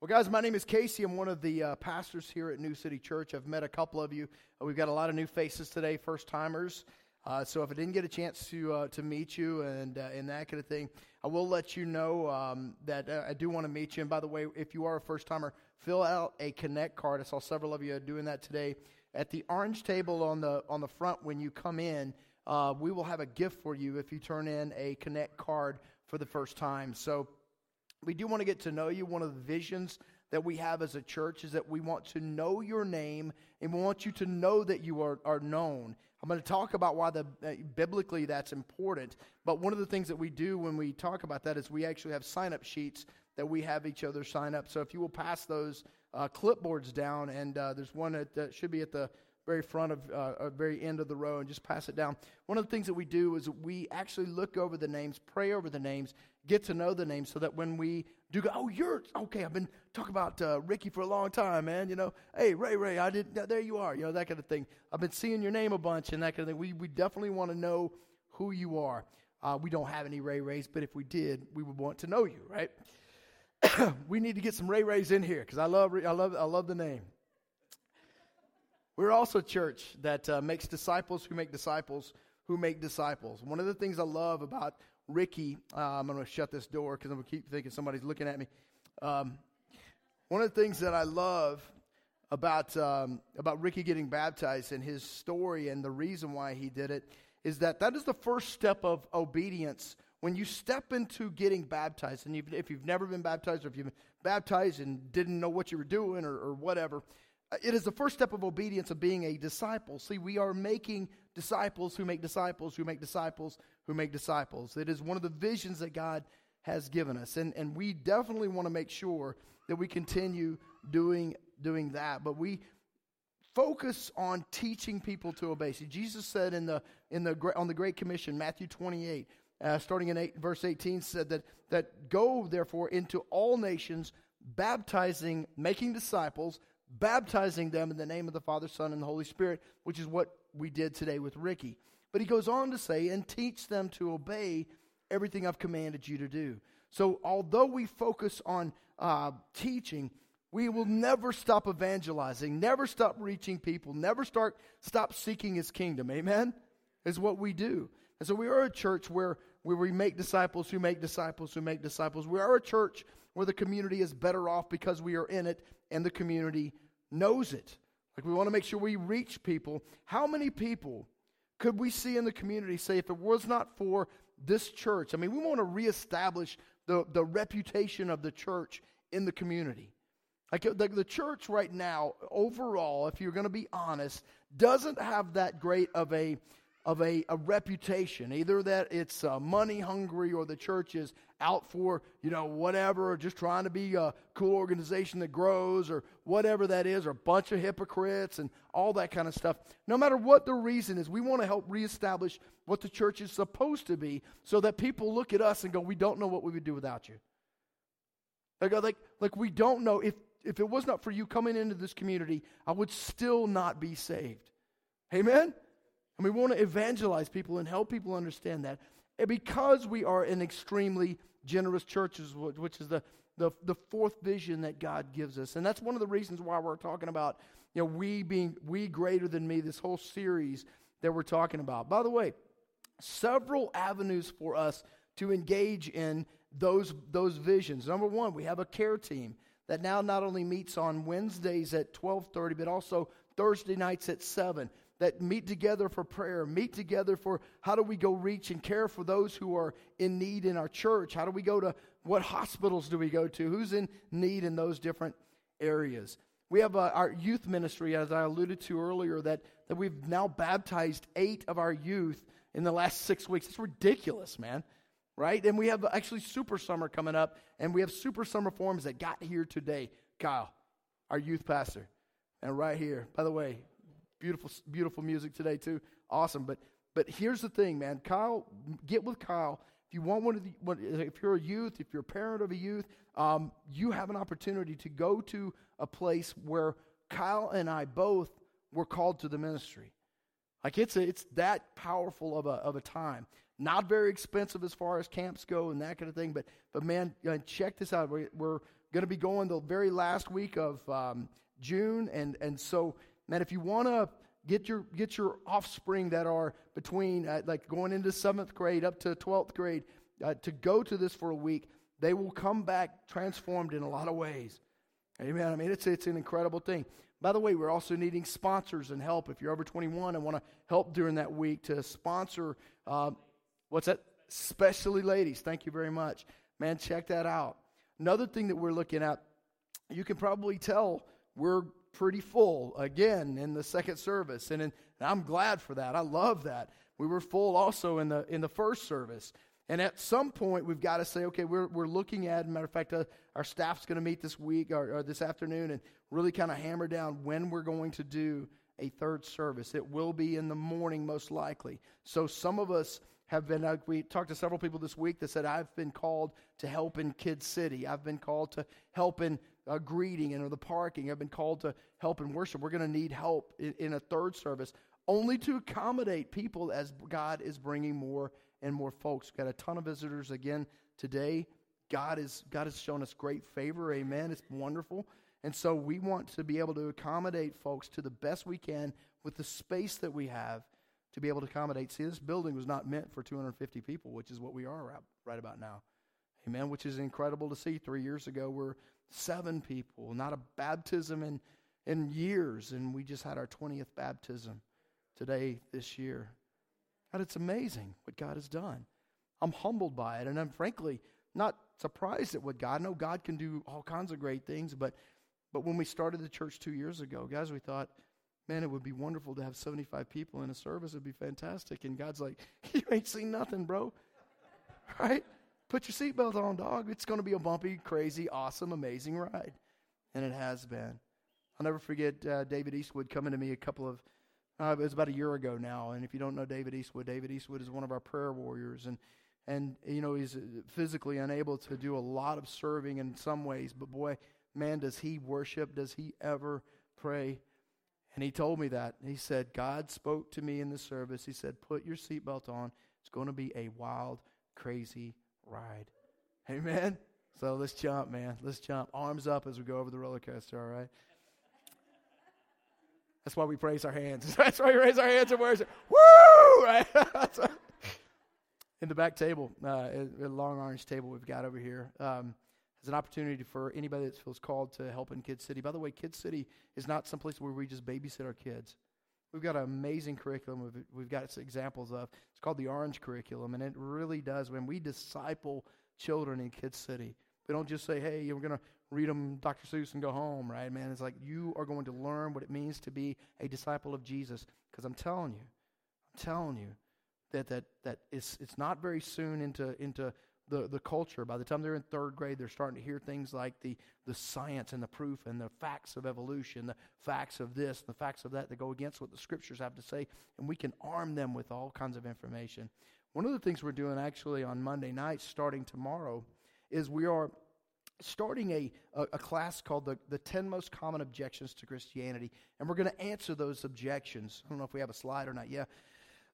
Well, guys, my name is Casey. I'm one of the uh, pastors here at New City Church. I've met a couple of you. Uh, we've got a lot of new faces today, first timers. Uh, so if I didn't get a chance to uh, to meet you and uh, and that kind of thing, I will let you know um, that uh, I do want to meet you. And by the way, if you are a first timer, fill out a Connect card. I saw several of you doing that today at the orange table on the on the front when you come in. we will have a gift for you if you turn in a Connect card for the first time. So we do want to get to know you. One of the visions that we have as a church is that we want to know your name and we want you to know that you are, are known. I'm going to talk about why the uh, biblically that's important. But one of the things that we do when we talk about that is we actually have sign up sheets that we have each other sign up. So if you will pass those uh, clipboards down, and uh, there's one that, should be at the very front of uh, very end of the row and just pass it down. One of the things that we do is we actually look over the names, pray over the names, get to know the name so that when we do go, oh, you're okay. I've been talking about uh, Ricky for a long time, man. You know, hey Ray, Ray, I did. There you are. You know that kind of thing. I've been seeing your name a bunch and that kind of thing. We we definitely want to know who you are. Uh, we don't have any Ray Rays, but if we did, we would want to know you, right? we need to get some Ray Rays in here because I love I love I love the name. We're also a church that uh, makes disciples who make disciples who make disciples. One of the things I love about Ricky, uh, I'm going to shut this door because I'm going to keep thinking somebody's looking at me. Um, one of the things that I love about um, about Ricky getting baptized and his story and the reason why he did it is that that is the first step of obedience. When you step into getting baptized, and you've, if you've never been baptized, or if you've been baptized and didn't know what you were doing, or, or whatever, it is the first step of obedience of being a disciple. See, we are making disciples who make disciples who make disciples who make disciples. It is one of the visions that God has given us. And, and we definitely want to make sure that we continue doing, doing that. But we focus on teaching people to obey. See, Jesus said in the, in the, on the Great Commission, Matthew 28, uh, starting in eight, verse 18, said that, that go, therefore, into all nations, baptizing, making disciples, baptizing them in the name of the Father, Son, and the Holy Spirit, which is what we did today with Ricky. But he goes on to say, and teach them to obey everything I've commanded you to do. So, although we focus on uh, teaching, we will never stop evangelizing, never stop reaching people, never start stop seeking His kingdom. Amen. Is what we do. And so, we are a church where where we make disciples who make disciples who make disciples. We are a church where the community is better off because we are in it and the community knows it. Like we want to make sure we reach people. How many people could we see in the community say, if it was not for this church? I mean, we want to reestablish the, the reputation of the church in the community. Like the, the church right now, overall, if you're going to be honest, doesn't have that great of a of a, a reputation, either that it's uh, money hungry or the church is out for, you know, whatever, or just trying to be a cool organization that grows or whatever that is, or a bunch of hypocrites and all that kind of stuff. No matter what the reason is, we want to help reestablish what the church is supposed to be so that people look at us and go, we don't know what we would do without you. Like, like, like we don't know if, if it was not for you coming into this community, I would still not be saved. Amen? And we want to evangelize people and help people understand that. And because we are an extremely generous church, which is the, the, the fourth vision that God gives us. And that's one of the reasons why we're talking about, you know, we being we greater than me, this whole series that we're talking about. By the way, several avenues for us to engage in those, those visions. Number one, we have a care team that now not only meets on Wednesdays at 12:30 but also Thursday nights at 7 that meet together for prayer, meet together for how do we go reach and care for those who are in need in our church? How do we go to what hospitals do we go to? Who's in need in those different areas? We have uh, our youth ministry, as I alluded to earlier, that, that we've now baptized eight of our youth in the last six weeks. It's ridiculous, man. Right? And we have actually Super Summer coming up, and we have Super Summer forms that got here today. Kyle, our youth pastor. And right here, by the way, Beautiful, beautiful music today too. Awesome. But but here's the thing, man. Kyle, get with Kyle. If you want one of the, if you're a youth, if you're a parent of a youth, um, you have an opportunity to go to a place where Kyle and I both were called to the ministry. Like it's a, it's that powerful of a of a time. Not very expensive as far as camps go and that kind of thing. But but man, check this out. We're going to be going the very last week of um, June, and and so man, if you want to get your get your offspring that are between uh, like going into seventh grade up to twelfth grade uh, to go to this for a week, they will come back transformed in a lot of ways. Amen. I mean, it's it's an incredible thing. By the way, we're also needing sponsors and help. If you're over 21 and want to help during that week to sponsor, uh, what's that? Especially ladies. Thank you very much. Man, check that out. Another thing that we're looking at, you can probably tell we're pretty full again in the second service. And, in, and I'm glad for that. I love that. We were full also in the, in the first service. And at some point, we've got to say, okay, we're, we're looking at, matter of fact, uh, our staff's going to meet this week or, or this afternoon and really kind of hammer down when we're going to do a third service. It will be in the morning, most likely. So some of us have been, uh, we talked to several people this week that said, I've been called to help in Kid City. I've been called to help in greeting and the parking. I've been called to help in worship. We're going to need help in, in a third service, only to accommodate people as God is bringing more and more folks. We've got a ton of visitors again today. God is God has shown us great favor. Amen. It's wonderful. And so we want to be able to accommodate folks to the best we can with the space that we have to be able to accommodate. See, this building was not meant for 250 people, which is what we are right about now. Amen. Which is incredible to see. Three years ago, we're seven people, not a baptism in, in years, and we just had our 20th baptism today, this year. God, it's amazing what God has done. I'm humbled by it, and I'm frankly not surprised at what God. I know God can do all kinds of great things, but but when we started the church two years ago, guys, we thought, man, it would be wonderful to have 75 people in a service. It'd be fantastic. And God's like, you ain't seen nothing, bro. right? Put your seatbelt on, dog. It's going to be a bumpy, crazy, awesome, amazing ride. And it has been. I'll never forget uh, David Eastwood coming to me a couple of, uh, it was about a year ago now. And if you don't know David Eastwood, David Eastwood is one of our prayer warriors. And, and you know, he's uh, physically unable to do a lot of serving in some ways. But boy, man, does he worship? Does he ever pray? And he told me that. He said, God spoke to me in the service. He said, Put your seatbelt on. It's going to be a wild, crazy ride. Amen? So let's jump, man. Let's jump. Arms up as we go over the roller coaster, all right? That's why we praise our hands. That's why we raise our hands and worship. Woo! Right? in the back table, uh, a long orange table we've got over here. Um, an opportunity for anybody that feels called to help in Kid City. By the way, Kid City is not someplace where we just babysit our kids. We've got an amazing curriculum. We've, we've got examples of. It's called the Orange Curriculum, and it really does. When we disciple children in Kid City, we don't just say, "Hey, we're going to read them Dr. Seuss and go home." Right, man? It's like you are going to learn what it means to be a disciple of Jesus. Because I'm telling you, I'm telling you that that that it's it's not very soon into into the, the culture. By the time they're in third grade, they're starting to hear things like the, the science and the proof and the facts of evolution, the facts of this, the facts of that that go against what the scriptures have to say, and we can arm them with all kinds of information. One of the things we're doing actually on Monday nights, starting tomorrow, is we are starting a, a, a, class called the, the 10 Most Common Objections to Christianity, and we're going to answer those objections. I don't know if we have a slide or not yet.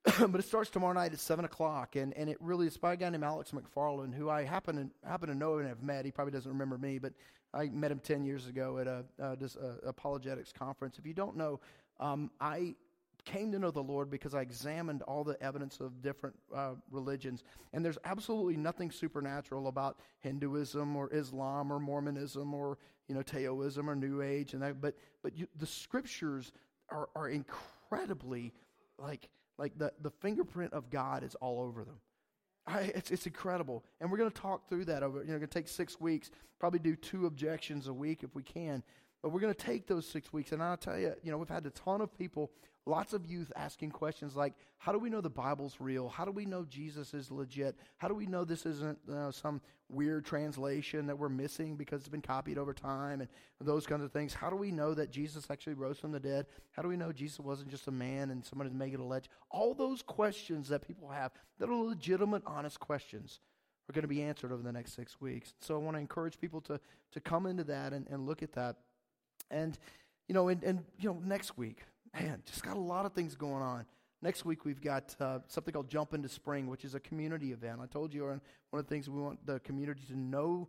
but it starts tomorrow night at seven o'clock, and, and it really is by a guy named Alex McFarland, who I happen to happen to know and have met. He probably doesn't remember me, but I met him ten years ago at a, uh, uh, apologetics conference. If you don't know, um, I came to know the Lord because I examined all the evidence of different uh, religions, and there's absolutely nothing supernatural about Hinduism or Islam or Mormonism or you know Taoism or New Age and that. But but you, the scriptures are are incredibly like like the, the fingerprint of God is all over them. I, it's, it's incredible. And we're going to talk through that over, you know, going to take six weeks, probably do two objections a week if we can. But we're going to take those six weeks. And I'll tell you, you know, we've had a ton of people Lots of youth asking questions like, How do we know the Bible's real? How do we know Jesus is legit? How do we know this isn't uh, some weird translation that we're missing because it's been copied over time and those kinds of things? How do we know that Jesus actually rose from the dead? How do we know Jesus wasn't just a man and somebody's making a legend? All those questions that people have that are legitimate, honest questions are going to be answered over the next six weeks. So I want to encourage people to, to come into that and, and look at that. And, you know, and, and, you know, next week, man, just got a lot of things going on. Next week, we've got uh, something called Jump into Spring, which is a community event. I told you one of the things we want the community to know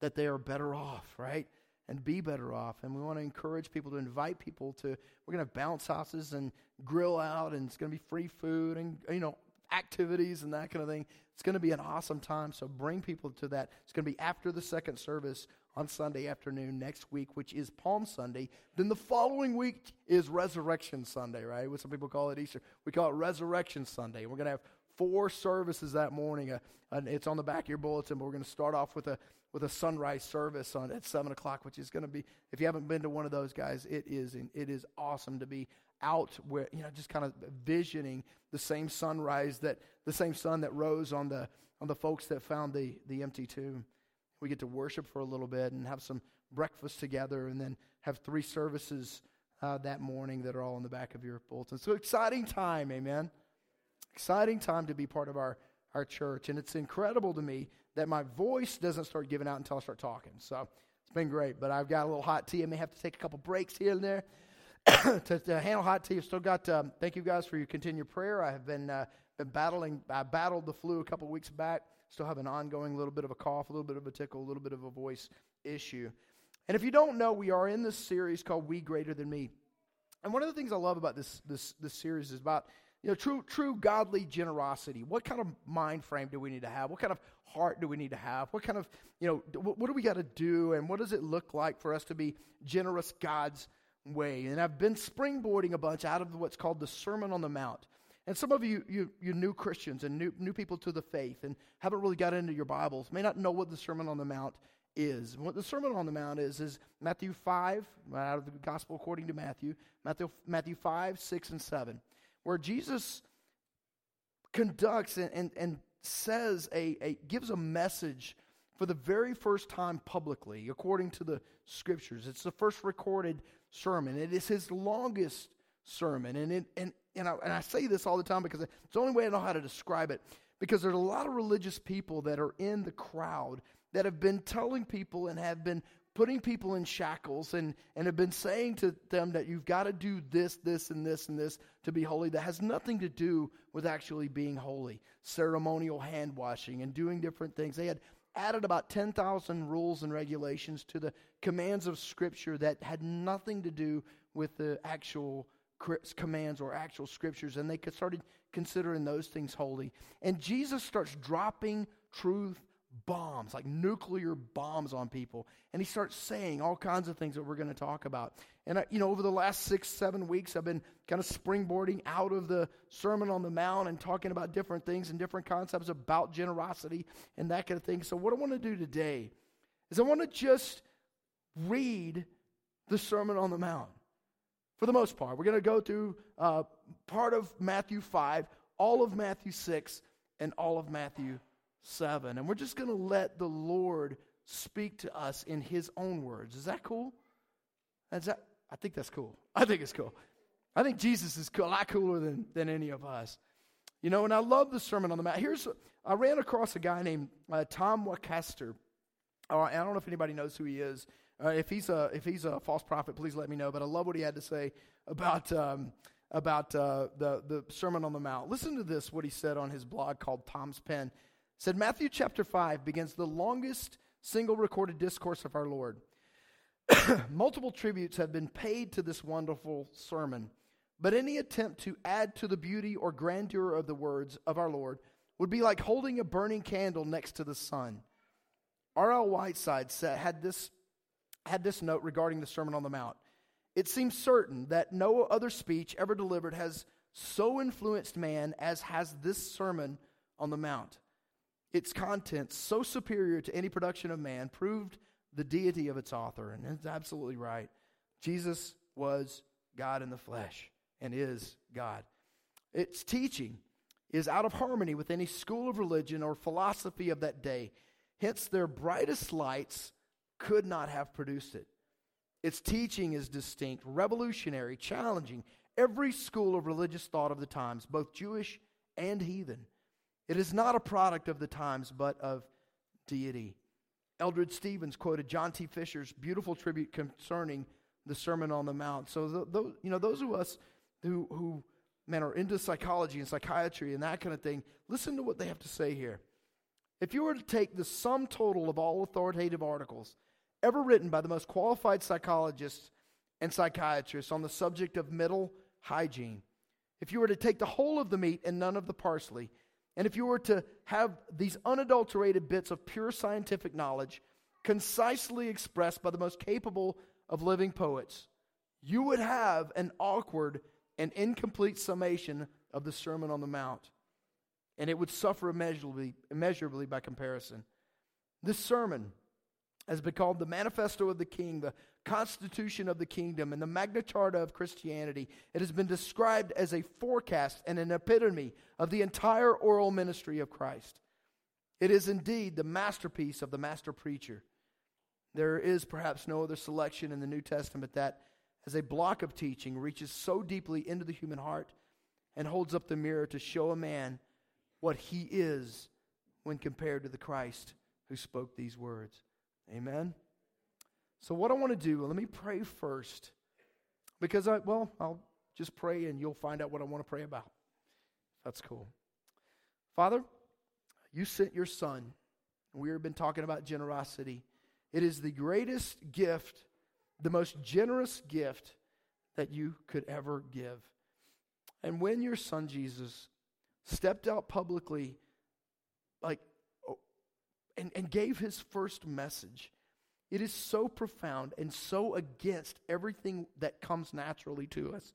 that they are better off, right? And be better off. And we want to encourage people to invite people to, we're going to have bounce houses and grill out, and it's going to be free food and, you know, activities and that kind of thing. It's going to be an awesome time. So bring people to that. It's going to be after the second service on Sunday afternoon next week, which is Palm Sunday. Then the following week is Resurrection Sunday, right? What some people call it Easter. We call it Resurrection Sunday. We're going to have four services that morning. Uh, it's on the back of your bulletin, but we're going to start off with a with a sunrise service on at seven o'clock, which is going to be. If you haven't been to one of those guys, it is it is awesome to be out where you know just kind of visioning the same sunrise that the same sun that rose on the on the folks that found the the empty tomb. We get to worship for a little bit and have some breakfast together, and then have three services uh, that morning that are all in the back of your bulletin. So exciting time, amen. Exciting time to be part of our our church, and it's incredible to me that my voice doesn't start giving out until I start talking. So it's been great, but I've got a little hot tea. I may have to take a couple breaks here and there. To, to, handle hot tea. Still got. Um, thank you guys for your continued prayer. I have been uh, been battling. I battled the flu a couple weeks back. Still have an ongoing little bit of a cough, a little bit of a tickle, a little bit of a voice issue. And if you don't know, we are in this series called "We Greater Than Me." And one of the things I love about this this this series is about you know true true godly generosity. What kind of mind frame do we need to have? What kind of heart do we need to have? What kind of you know what, what do we got to do? And what does it look like for us to be generous God's way. And I've been springboarding a bunch out of what's called the Sermon on the Mount. And some of you, you, you new Christians and new, new people to the faith and haven't really got into your Bibles may not know what the Sermon on the Mount is. What the Sermon on the Mount is, is Matthew 5, out of the Gospel according to Matthew, Matthew, Matthew 5, 6, and 7, where Jesus conducts and, and, and says a, a gives a message for the very first time publicly according to the scriptures. It's the first recorded sermon. It is his longest sermon. And, it, and, and, I, and I say this all the time because it's the only way I know how to describe it. Because there's a lot of religious people that are in the crowd that have been telling people and have been putting people in shackles and, and have been saying to them that you've got to do this, this, and this, and this to be holy that has nothing to do with actually being holy. Ceremonial hand washing and doing different things. They had added about 10,000 rules and regulations to the commands of Scripture that had nothing to do with the actual commands or actual scriptures, and they started considering those things holy. And Jesus starts dropping truth bombs, like nuclear bombs on people. And he starts saying all kinds of things that we're going to talk about. And, I, you know, over the last six, seven weeks, I've been kind of springboarding out of the Sermon on the Mount and talking about different things and different concepts about generosity and that kind of thing. So, what I want to do today is I want to just read the Sermon on the Mount for the most part. We're going to go through uh, part of Matthew 5, all of Matthew 6, and all of Matthew 7. And we're just going to let the Lord speak to us in his own words. Is that cool? Is that, I think that's cool. I think it's cool. I think Jesus is cool, a lot cooler than, than any of us. You know, and I love the Sermon on the Mount. Here's, I ran across a guy named uh, Tom Wacaster. Uh, I don't know if anybody knows who he is. Uh, if he's a if he's a false prophet, please let me know. But I love what he had to say about um, about uh, the the Sermon on the Mount. Listen to this. What he said on his blog called Tom's Pen said Matthew chapter 5 begins the longest single recorded discourse of our Lord. Multiple tributes have been paid to this wonderful sermon, but any attempt to add to the beauty or grandeur of the words of our Lord would be like holding a burning candle next to the sun. R.L. Whiteside said, had, this, had this note regarding the Sermon on the Mount. It seems certain that no other speech ever delivered has so influenced man as has this Sermon on the Mount. Its contents, so superior to any production of man, proved the deity of its author. And it's absolutely right. Jesus was God in the flesh and is God. Its teaching is out of harmony with any school of religion or philosophy of that day. Hence, their brightest lights could not have produced it. Its teaching is distinct, revolutionary, challenging every school of religious thought of the times, both Jewish and heathen. It is not a product of the times, but of deity. Eldred Stevens quoted John T. Fisher's beautiful tribute concerning the Sermon on the Mount. So, those, you know, those of us who, who man, are into psychology and psychiatry and that kind of thing, listen to what they have to say here. if you were to take the sum total of all authoritative articles ever written by the most qualified psychologists and psychiatrists on the subject of mental hygiene, if you were to take the whole of the meat and none of the parsley, and if you were to have these unadulterated bits of pure scientific knowledge concisely expressed by the most capable of living poets, you would have an awkward and incomplete summation of the Sermon on the Mount. And it would suffer immeasurably, immeasurably by comparison. This sermon has been called the Manifesto of the King, the Constitution of the Kingdom, and the Magna Charta of Christianity. It has been described as a forecast and an epitome of the entire oral ministry of Christ. It is indeed the masterpiece of the master preacher. There is perhaps no other selection in the New Testament that, as a block of teaching, reaches so deeply into the human heart and holds up the mirror to show a man what he is when compared to the Christ who spoke these words. Amen. So, what I want to do, let me pray first. Because I, well, I'll just pray and you'll find out what I want to pray about. That's cool. Father, you sent your son. We have been talking about generosity. It is the greatest gift, the most generous gift that you could ever give. And when your son Jesus stepped out publicly, like, oh, and, and gave his first message, it is so profound and so against everything that comes naturally to us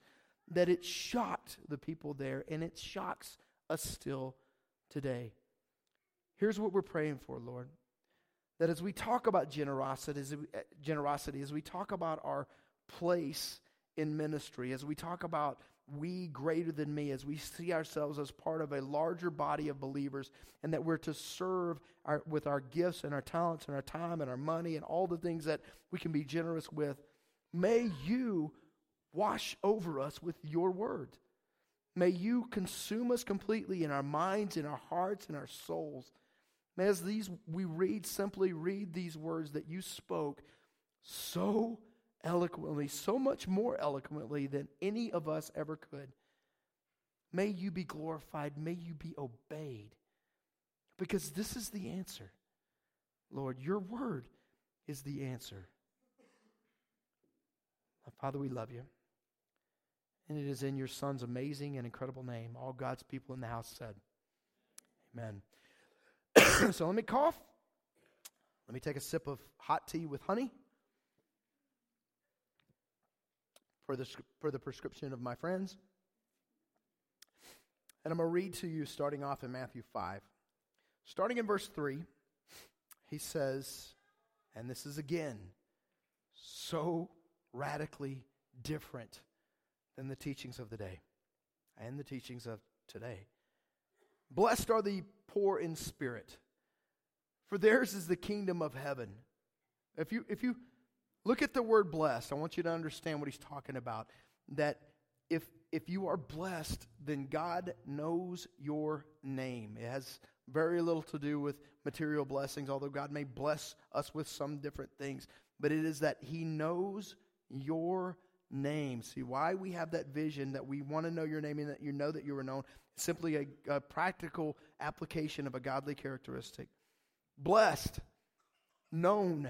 that it shocked the people there and it shocks us still today. Here's what we're praying for, Lord. That as we talk about generosity, as we, uh, generosity, as we talk about our place in ministry, as we talk about we greater than me, as we see ourselves as part of a larger body of believers, and that we're to serve our, with our gifts and our talents and our time and our money and all the things that we can be generous with, may you wash over us with your word. May you consume us completely in our minds, in our hearts, in our souls. May as these we read, simply read these words that you spoke so eloquently, so much more eloquently than any of us ever could. May you be glorified. May you be obeyed. Because this is the answer. Lord, your word is the answer. Father, we love you. And it is in your Son's amazing and incredible name. All God's people in the house said, Amen. so let me cough. Let me take a sip of hot tea with honey. For the, for the prescription of my friends. And I'm going to read to you starting off in Matthew 5. Starting in verse 3, he says, and this is again so radically different than the teachings of the day and the teachings of today. Blessed are the poor in spirit, for theirs is the kingdom of heaven. If you, if you Look at the word blessed. I want you to understand what he's talking about. That if, if you are blessed, then God knows your name. It has very little to do with material blessings, although God may bless us with some different things. But it is that he knows your name. See, why we have that vision that we want to know your name and that you know that you are known, simply a, a practical application of a godly characteristic. Blessed, known,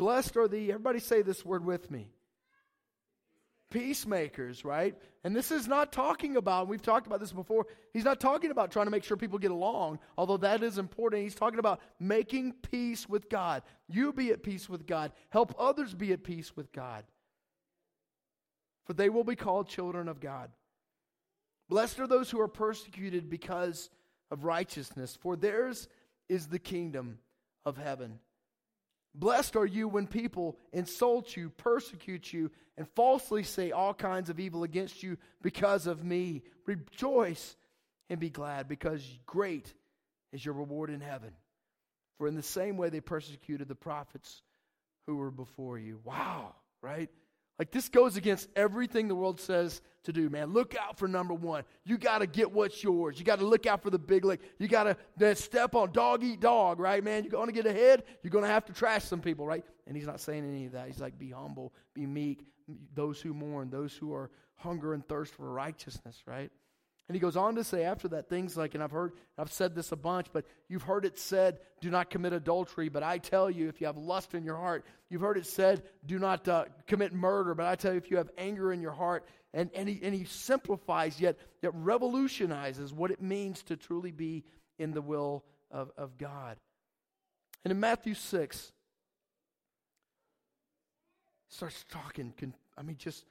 Blessed are the, everybody say this word with me. Peacemakers, right? And this is not talking about, we've talked about this before, he's not talking about trying to make sure people get along, although that is important. He's talking about making peace with God. You be at peace with God. Help others be at peace with God. For they will be called children of God. Blessed are those who are persecuted because of righteousness, for theirs is the kingdom of heaven. Blessed are you when people insult you, persecute you, and falsely say all kinds of evil against you because of me. Rejoice and be glad, because great is your reward in heaven. for in the same way they persecuted the prophets who were before you. Wow, right? Like this goes against everything the world says to do, man. Look out for number one. You got to get what's yours. You got to look out for the big lick. You got to step on dog eat dog, right, man? You're going to get ahead. You're going to have to trash some people, right? And he's not saying any of that. He's like, be humble, be meek, those who mourn, those who are hunger and thirst for righteousness, right? And he goes on to say after that things like, and I've heard, I've said this a bunch, but you've heard it said, do not commit adultery. But I tell you, if you have lust in your heart, you've heard it said, do not uh, commit murder. But I tell you, if you have anger in your heart, and, and, he, and he simplifies yet, yet revolutionizes what it means to truly be in the will of, of God. And in Matthew 6, starts talking, I mean, just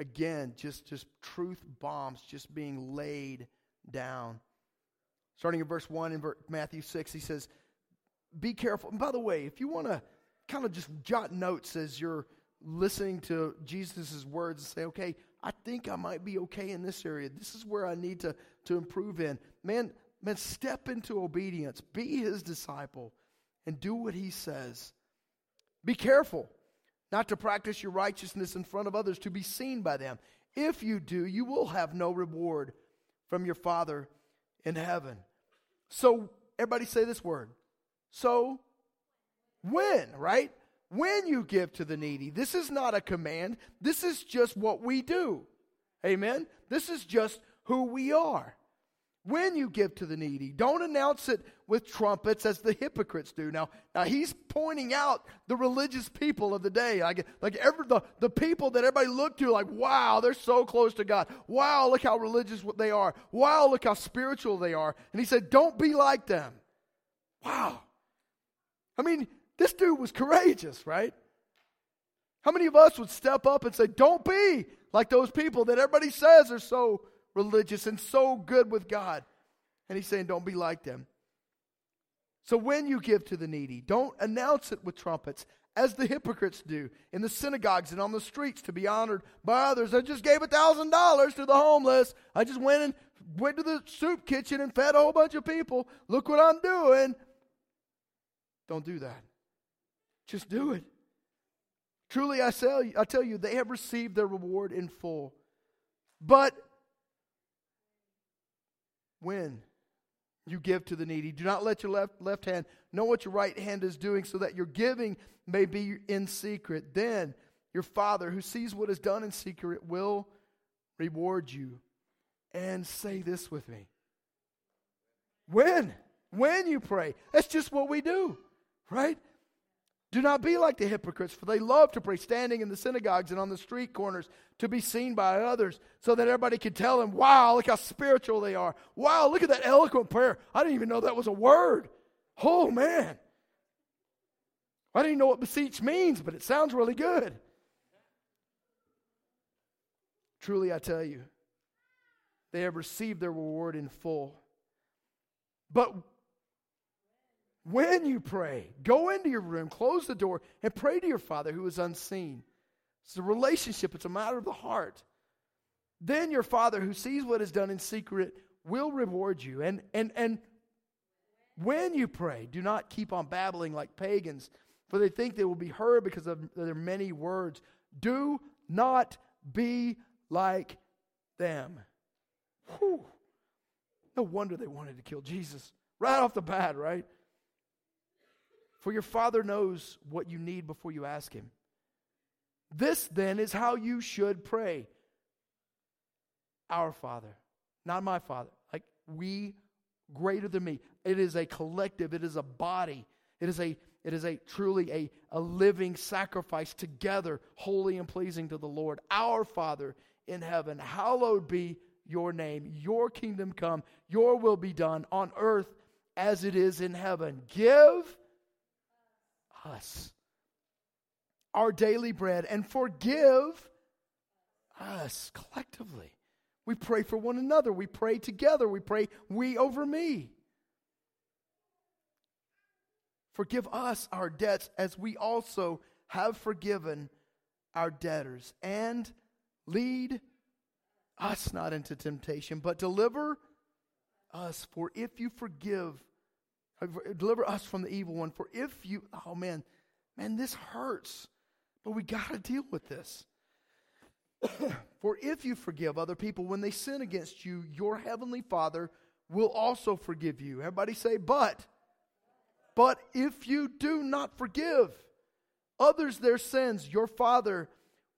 again, just, just truth bombs just being laid down. Starting in verse 1 in Matthew 6, he says, Be careful. And by the way, if you want to kind of just jot notes as you're listening to Jesus' words and say, okay, I think I might be okay in this area. This is where I need to, to improve in. Man, man, step into obedience. Be his disciple and do what he says. Be careful not to practice your righteousness in front of others to be seen by them. If you do, you will have no reward from your Father in heaven. So, everybody say this word. So, when, right? When you give to the needy. This is not a command. This is just what we do. Amen? This is just who we are when you give to the needy. Don't announce it with trumpets as the hypocrites do. Now, now he's pointing out the religious people of the day. Like, like every, the, the people that everybody looked to, like, wow, they're so close to God. Wow, look how religious they are. Wow, look how spiritual they are. And he said, don't be like them. Wow. I mean, this dude was courageous, right? How many of us would step up and say, don't be like those people that everybody says are so religious and so good with God. And he's saying, don't be like them. So when you give to the needy, don't announce it with trumpets, as the hypocrites do in the synagogues and on the streets to be honored by others. I just gave a thousand dollars to the homeless. I just went and went to the soup kitchen and fed a whole bunch of people. Look what I'm doing. Don't do that. Just do it. Truly, I tell you, I tell you, they have received their reward in full. But when you give to the needy, do not let your left, left hand know what your right hand is doing, so that your giving may be in secret. Then your Father, who sees what is done in secret, will reward you. And say this with me. When? When you pray. That's just what we do, right? Do not be like the hypocrites, for they love to pray standing in the synagogues and on the street corners to be seen by others, so that everybody can tell them, wow, look how spiritual they are. Wow, look at that eloquent prayer. I didn't even know that was a word. Oh, man. I didn't know what beseech means, but it sounds really good. Truly, I tell you, they have received their reward in full. But when you pray, go into your room, close the door, and pray to your Father who is unseen. It's a relationship, it's a matter of the heart. Then your Father who sees what is done in secret will reward you. And, and, and when you pray, do not keep on babbling like pagans, for they think they will be heard because of their many words. Do not be like them. Whew. No wonder they wanted to kill Jesus right off the bat, right? For your Father knows what you need before you ask Him. This then is how you should pray Our Father, not my Father. Like we, greater than me. It is a collective, it is a body, it is a it is a truly a, a living sacrifice together, holy and pleasing to the Lord. Our Father in heaven, hallowed be your name. Your kingdom come, your will be done on earth as it is in heaven. Give us our daily bread and forgive us collectively. We pray for one another. We pray together. We pray we over me. Forgive us our debts as we also have forgiven our debtors. And lead us not into temptation, but deliver us. For if you forgive Deliver us from the evil one. For if you, oh man, man, this hurts, but we got to deal with this. For if you forgive other people when they sin against you, your heavenly Father will also forgive you. Everybody say, but. But if you do not forgive others their sins, your Father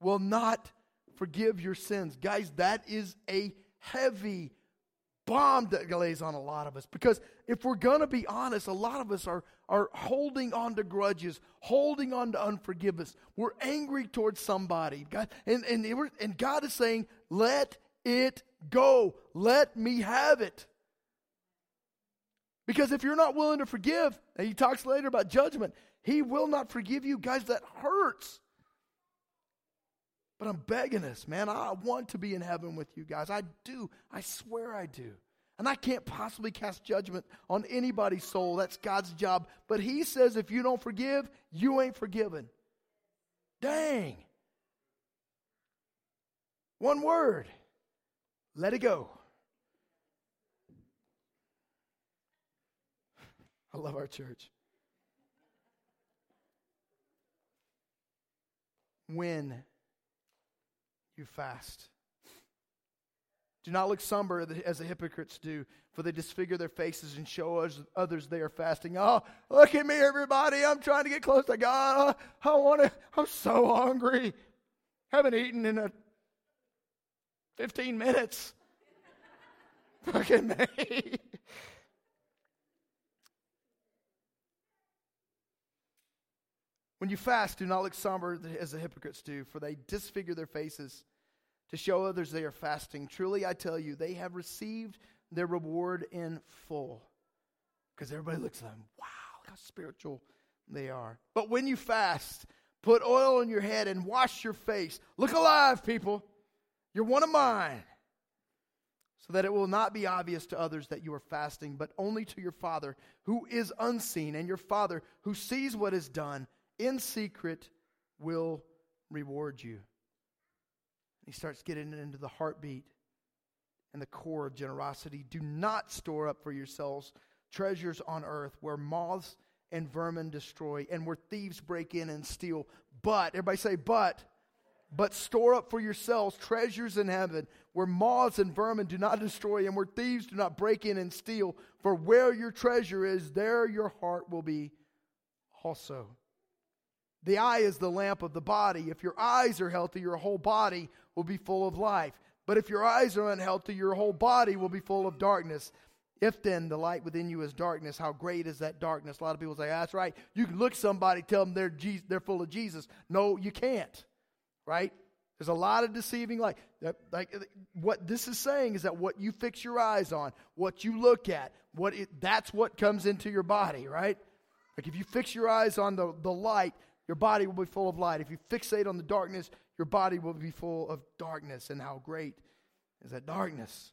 will not forgive your sins. Guys, that is a heavy bomb that lays on a lot of us. Because if we're going to be honest, a lot of us are, are holding on to grudges, holding on to unforgiveness. We're angry towards somebody. God, and, and, and God is saying, let it go. Let me have it. Because if you're not willing to forgive, and he talks later about judgment, he will not forgive you. Guys, that hurts. But I'm begging us, man. I want to be in heaven with you guys. I do. I swear I do. And I can't possibly cast judgment on anybody's soul. That's God's job. But He says if you don't forgive, you ain't forgiven. Dang. One word let it go. I love our church. When you fast. Do not look somber as the hypocrites do, for they disfigure their faces and show others they are fasting. Oh, look at me, everybody. I'm trying to get close to God. I want to, I'm so hungry. Haven't eaten in a 15 minutes. Look at me. When you fast, do not look somber as the hypocrites do, for they disfigure their faces to show others they are fasting. Truly, I tell you, they have received their reward in full. Because everybody looks at them, wow, how spiritual they are. But when you fast, put oil on your head and wash your face. Look alive, people. You're one of mine. So that it will not be obvious to others that you are fasting, but only to your Father who is unseen, and your Father who sees what is done in secret will reward you. He starts getting into the heartbeat and the core of generosity. Do not store up for yourselves treasures on earth where moths and vermin destroy and where thieves break in and steal. But, everybody say, but. But store up for yourselves treasures in heaven where moths and vermin do not destroy and where thieves do not break in and steal. For where your treasure is, there your heart will be also. The eye is the lamp of the body. If your eyes are healthy, your whole body will be full of life. But if your eyes are unhealthy, your whole body will be full of darkness. If then the light within you is darkness, how great is that darkness? A lot of people say, that's right. You can look somebody, tell them they're, Je- they're full of Jesus. No, you can't, right? There's a lot of deceiving light. Like what this is saying is that what you fix your eyes on, what you look at, what it, that's what comes into your body, right? Like if you fix your eyes on the, the light, your body will be full of light. If you fixate on the darkness, your body will be full of darkness. And how great is that darkness?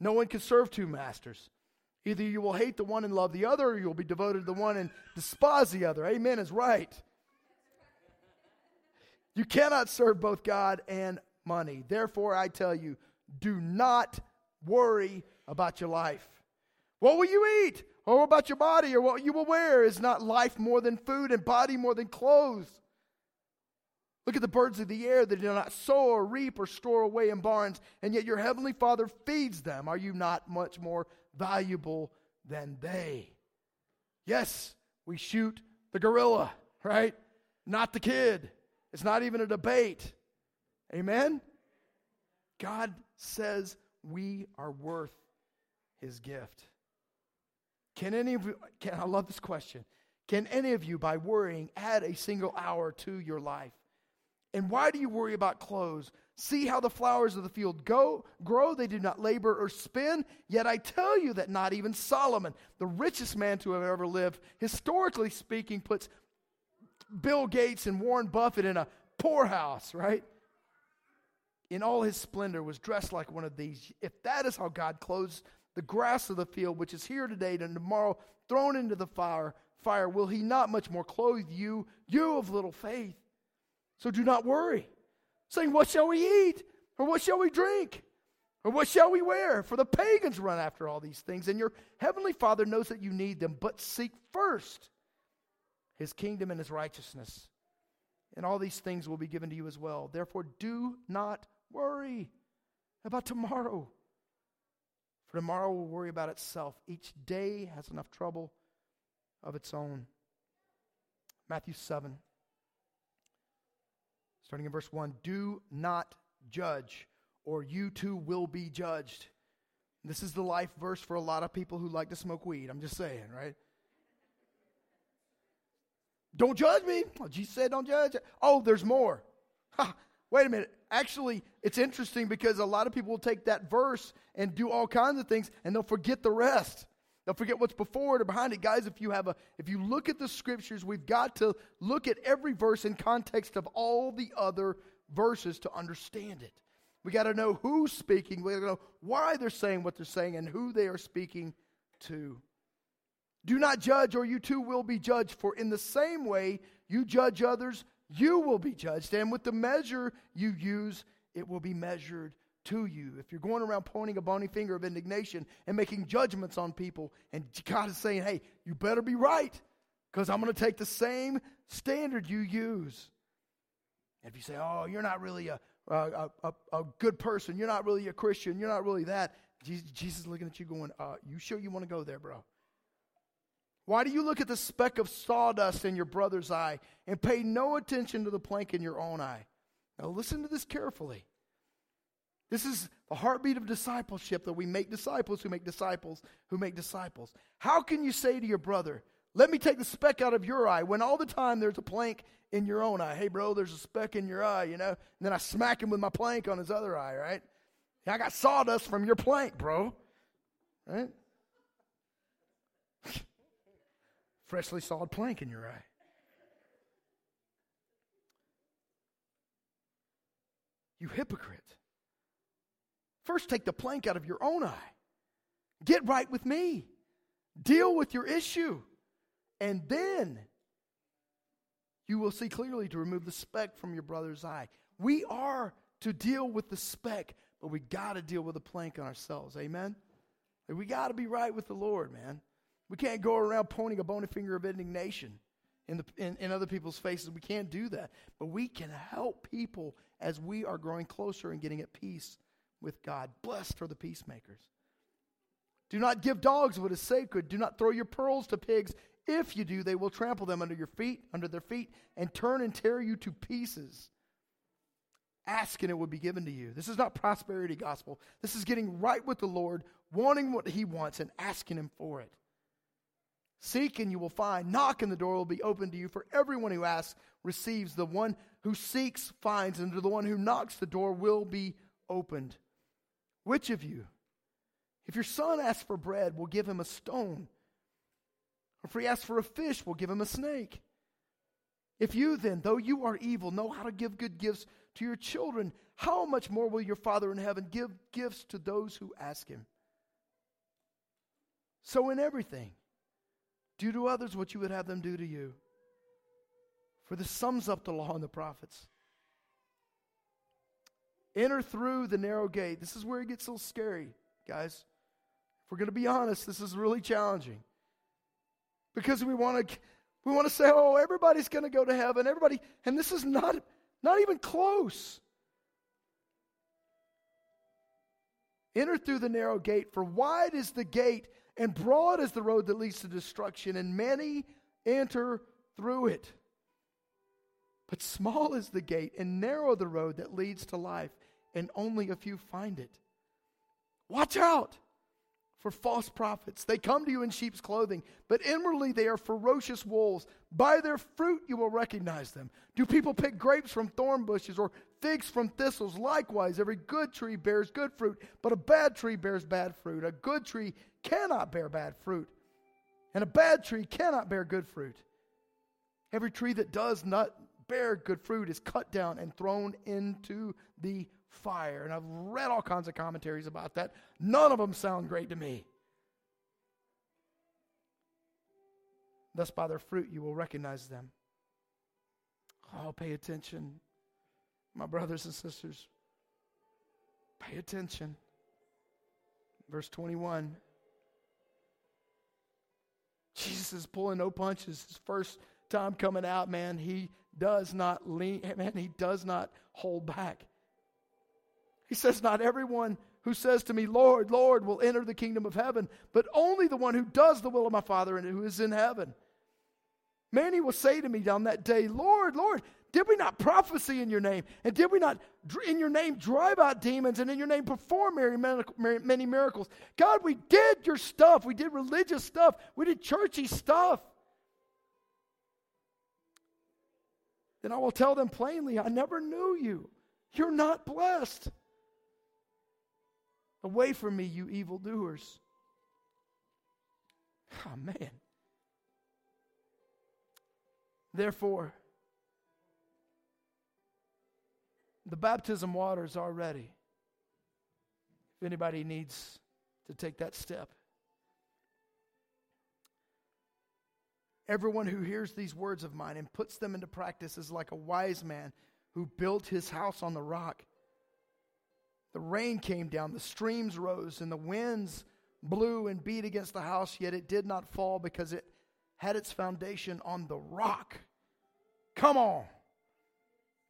No one can serve two masters. Either you will hate the one and love the other, or you'll be devoted to the one and despise the other. Amen is right. You cannot serve both God and money. Therefore, I tell you, do not worry about your life. What will you eat? Or about your body or what you will wear? Is not life more than food and body more than clothes? Look at the birds of the air that do not sow or reap or store away in barns, and yet your heavenly Father feeds them. Are you not much more valuable than they? Yes, we shoot the gorilla, right? Not the kid. It's not even a debate. Amen? God says we are worth his gift. Can any of you, can, I love this question. Can any of you, by worrying, add a single hour to your life? And why do you worry about clothes? See how the flowers of the field go, grow. They do not labor or spin. Yet I tell you that not even Solomon, the richest man to have ever lived, historically speaking, puts Bill Gates and Warren Buffett in a poorhouse, right? In all his splendor, was dressed like one of these. If that is how God clothes the grass of the field, which is here today and tomorrow thrown into the fire, fire, will he not much more clothe you, you of little faith? So do not worry, saying, What shall we eat? Or what shall we drink? Or what shall we wear? For the pagans run after all these things, and your heavenly Father knows that you need them. But seek first his kingdom and his righteousness, and all these things will be given to you as well. Therefore, do not worry about tomorrow, for tomorrow will worry about itself. Each day has enough trouble of its own. Matthew 7, starting in verse 1 Do not judge or you too will be judged. This is the life verse for a lot of people who like to smoke weed. I'm just saying, right? Don't judge me. Well, Jesus said, don't judge. Oh, there's more. Ha, wait a minute. Actually, it's interesting because a lot of people will take that verse and do all kinds of things and they'll forget the rest. They'll forget what's before it or behind it. Guys, if you have a if you look at the scriptures, we've got to look at every verse in context of all the other verses to understand it. We got to know who's speaking. We got to know why they're saying what they're saying and who they are speaking to. Do not judge, or you too will be judged. For in the same way you judge others, you will be judged. And with the measure you use, it will be measured to you. If you're going around pointing a bony finger of indignation and making judgments on people, and God is saying, hey, you better be right, because I'm going to take the same standard you use. And if you say, oh, you're not really a, a, a, a, good person. You're not really a Christian. You're not really that. Jesus, Jesus is looking at you going, uh, You sure you want to go there, bro? Why do you look at the speck of sawdust in your brother's eye and pay no attention to the plank in your own eye? Now, listen to this carefully. This is the heartbeat of discipleship that we make disciples who make disciples who make disciples. How can you say to your brother, Let me take the speck out of your eye when all the time there's a plank in your own eye. Hey, bro, there's a speck in your eye, you know? And then I smack him with my plank on his other eye, right? I got sawdust from your plank, bro. Right? Freshly sawed plank in your eye. You hypocrite. First, take the plank out of your own eye. Get right with me. Deal with your issue. And then you will see clearly to remove the speck from your brother's eye. We are to deal with the speck, but we got to deal with the plank on ourselves. Amen? we got to be right with the Lord, man. We can't go around pointing a bony finger of indignation in, the, in, in other people's faces. We can't do that. But we can help people as we are growing closer and getting at peace with God. Blessed are the peacemakers. Do not give dogs what is sacred. Do not throw your pearls to pigs. If you do, they will trample them under your feet, under their feet, and turn and tear you to pieces. Ask and it will be given to you. This is not prosperity gospel. This is getting right with the Lord, wanting what he wants and asking him for it. Seek and you will find. Knock and the door will be opened to you. For everyone who asks receives. The one who seeks finds. And to the one who knocks, the door will be opened. Which of you, if your son asks for bread, will give him a stone? Or if he asks for a fish, we'll give him a snake. If you then, though you are evil, know how to give good gifts to your children, how much more will your Father in heaven give gifts to those who ask him? So, in everything, do to others what you would have them do to you. For this sums up the law and the prophets. Enter through the narrow gate. This is where it gets a little scary, guys. If we're going to be honest, this is really challenging because we want to we want to say, "Oh, everybody's going to go to heaven." Everybody, and this is not not even close. Enter through the narrow gate, for wide is the gate and broad is the road that leads to destruction, and many enter through it. But small is the gate and narrow the road that leads to life, and only a few find it. Watch out! for false prophets. They come to you in sheep's clothing, but inwardly they are ferocious wolves. By their fruit you will recognize them. Do people pick grapes from thorn bushes or figs from thistles? Likewise, every good tree bears good fruit, but a bad tree bears bad fruit. A good tree cannot bear bad fruit, and a bad tree cannot bear good fruit. Every tree that does not bear good fruit is cut down and thrown into the fire. And I've read all kinds of commentaries about that. None of them sound great to me. Thus, by their fruit, you will recognize them. Oh, pay attention, my brothers and sisters. Pay attention. verse 21. Jesus is pulling no punches. His first time coming out, man, he does not lean, man, he does not hold back. He says, Not everyone who says to me, Lord, Lord, will enter the kingdom of heaven, but only the one who does the will of my Father and who is in heaven. Many will say to me on that day, Lord, Lord, did we not prophesy in your name? And did we not in your name drive out demons and in your name perform many miracles? God, we did your stuff. We did religious stuff. We did churchy stuff. Then I will tell them plainly, I never knew you. You're not blessed. Away from me, you evildoers. Oh, man. Therefore, the baptism waters are ready. If anybody needs to take that step, everyone who hears these words of mine and puts them into practice is like a wise man who built his house on the rock. The rain came down, the streams rose, and the winds blew and beat against the house, yet it did not fall because it had its foundation on the rock. Come on.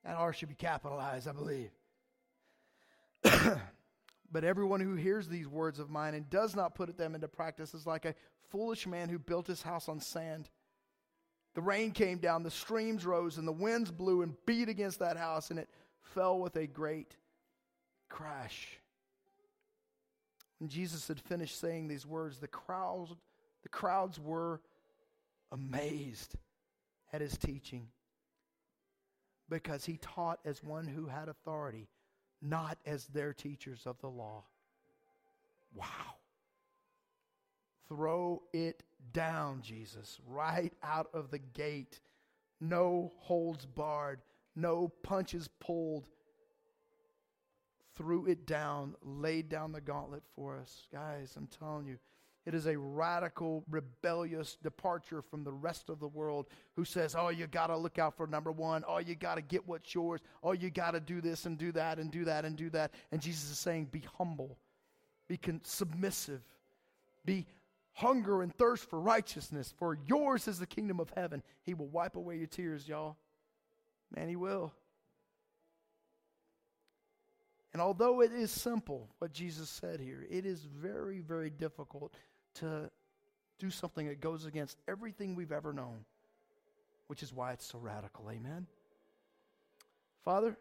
That R should be capitalized, I believe. but everyone who hears these words of mine and does not put them into practice is like a foolish man who built his house on sand. The rain came down, the streams rose, and the winds blew and beat against that house, and it fell with a great crash. When Jesus had finished saying these words, the crowds, the crowds were amazed at his teaching because he taught as one who had authority, not as their teachers of the law. Wow. Throw it down, Jesus, right out of the gate. No holds barred, no punches pulled threw it down, laid down the gauntlet for us. Guys, I'm telling you, it is a radical, rebellious departure from the rest of the world who says, oh, you got to look out for number one. Oh, you got to get what's yours. Oh, you got to do this and do that and do that and do that. And Jesus is saying, be humble, be con- submissive, be hunger and thirst for righteousness, for yours is the kingdom of heaven. He will wipe away your tears, y'all. Man, He will. And although it is simple, what Jesus said here, it is very, very difficult to do something that goes against everything we've ever known, which is why it's so radical. Amen. Father,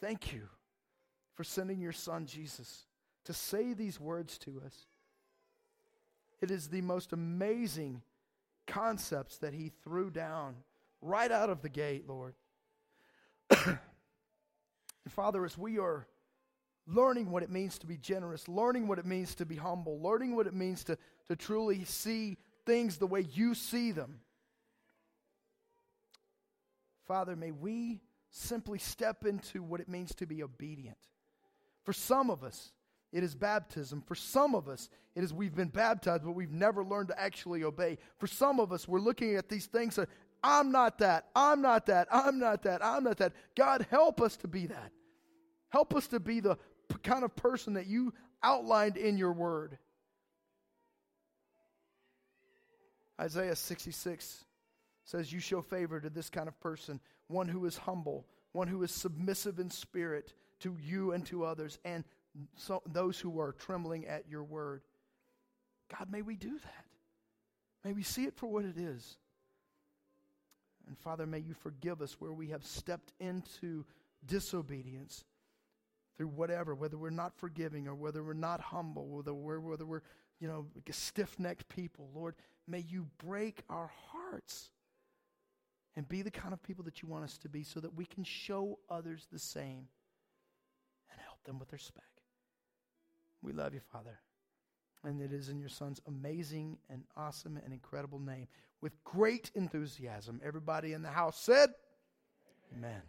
thank you for sending your son Jesus to say these words to us. It is the most amazing concepts that he threw down right out of the gate, Lord. Father, as we are learning what it means to be generous, learning what it means to be humble, learning what it means to, to truly see things the way you see them, Father, may we simply step into what it means to be obedient. For some of us, it is baptism. For some of us, it is we've been baptized, but we've never learned to actually obey. For some of us, we're looking at these things I'm not that. I'm not that. I'm not that. I'm not that. God, help us to be that. Help us to be the kind of person that you outlined in your word. Isaiah 66 says, You show favor to this kind of person, one who is humble, one who is submissive in spirit to you and to others, and so, those who are trembling at your word. God, may we do that. May we see it for what it is. And Father, may you forgive us where we have stepped into disobedience through whatever, whether we're not forgiving or whether we're not humble, whether we're, whether we're you know, stiff necked people. Lord, may you break our hearts and be the kind of people that you want us to be so that we can show others the same and help them with their speck. We love you, Father. And it is in your Son's amazing and awesome and incredible name with great enthusiasm. Everybody in the house said, Amen.